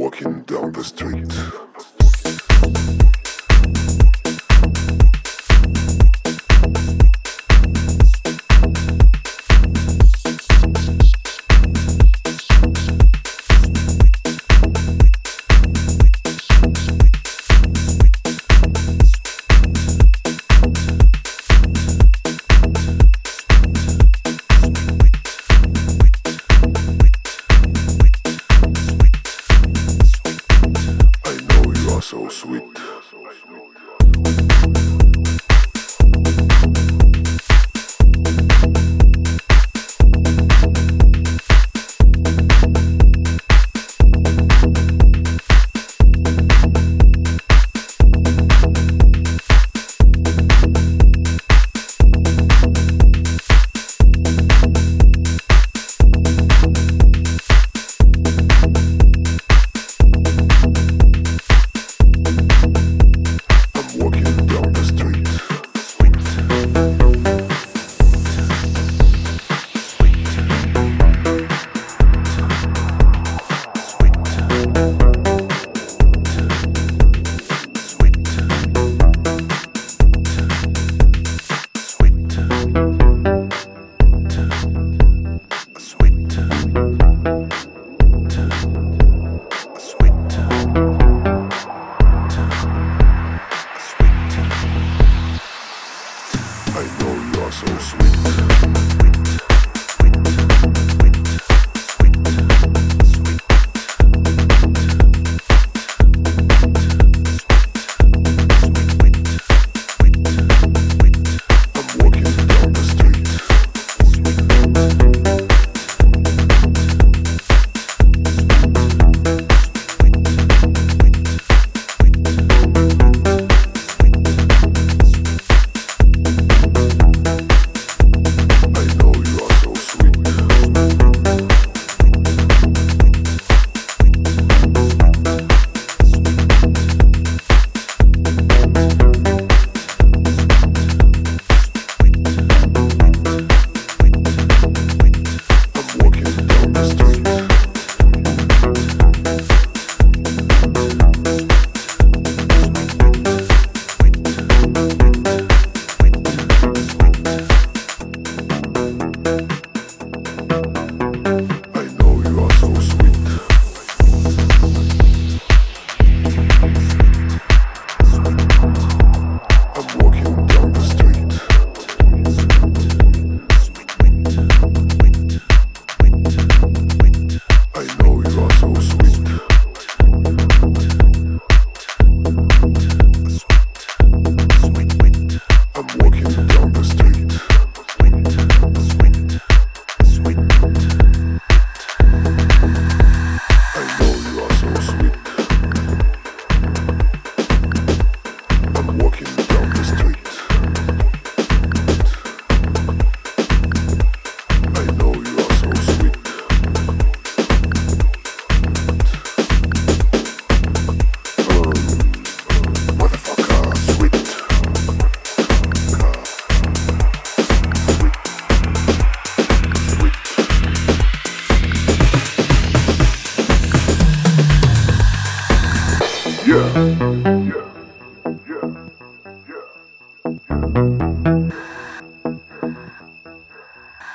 walking down the street. Sweet. Música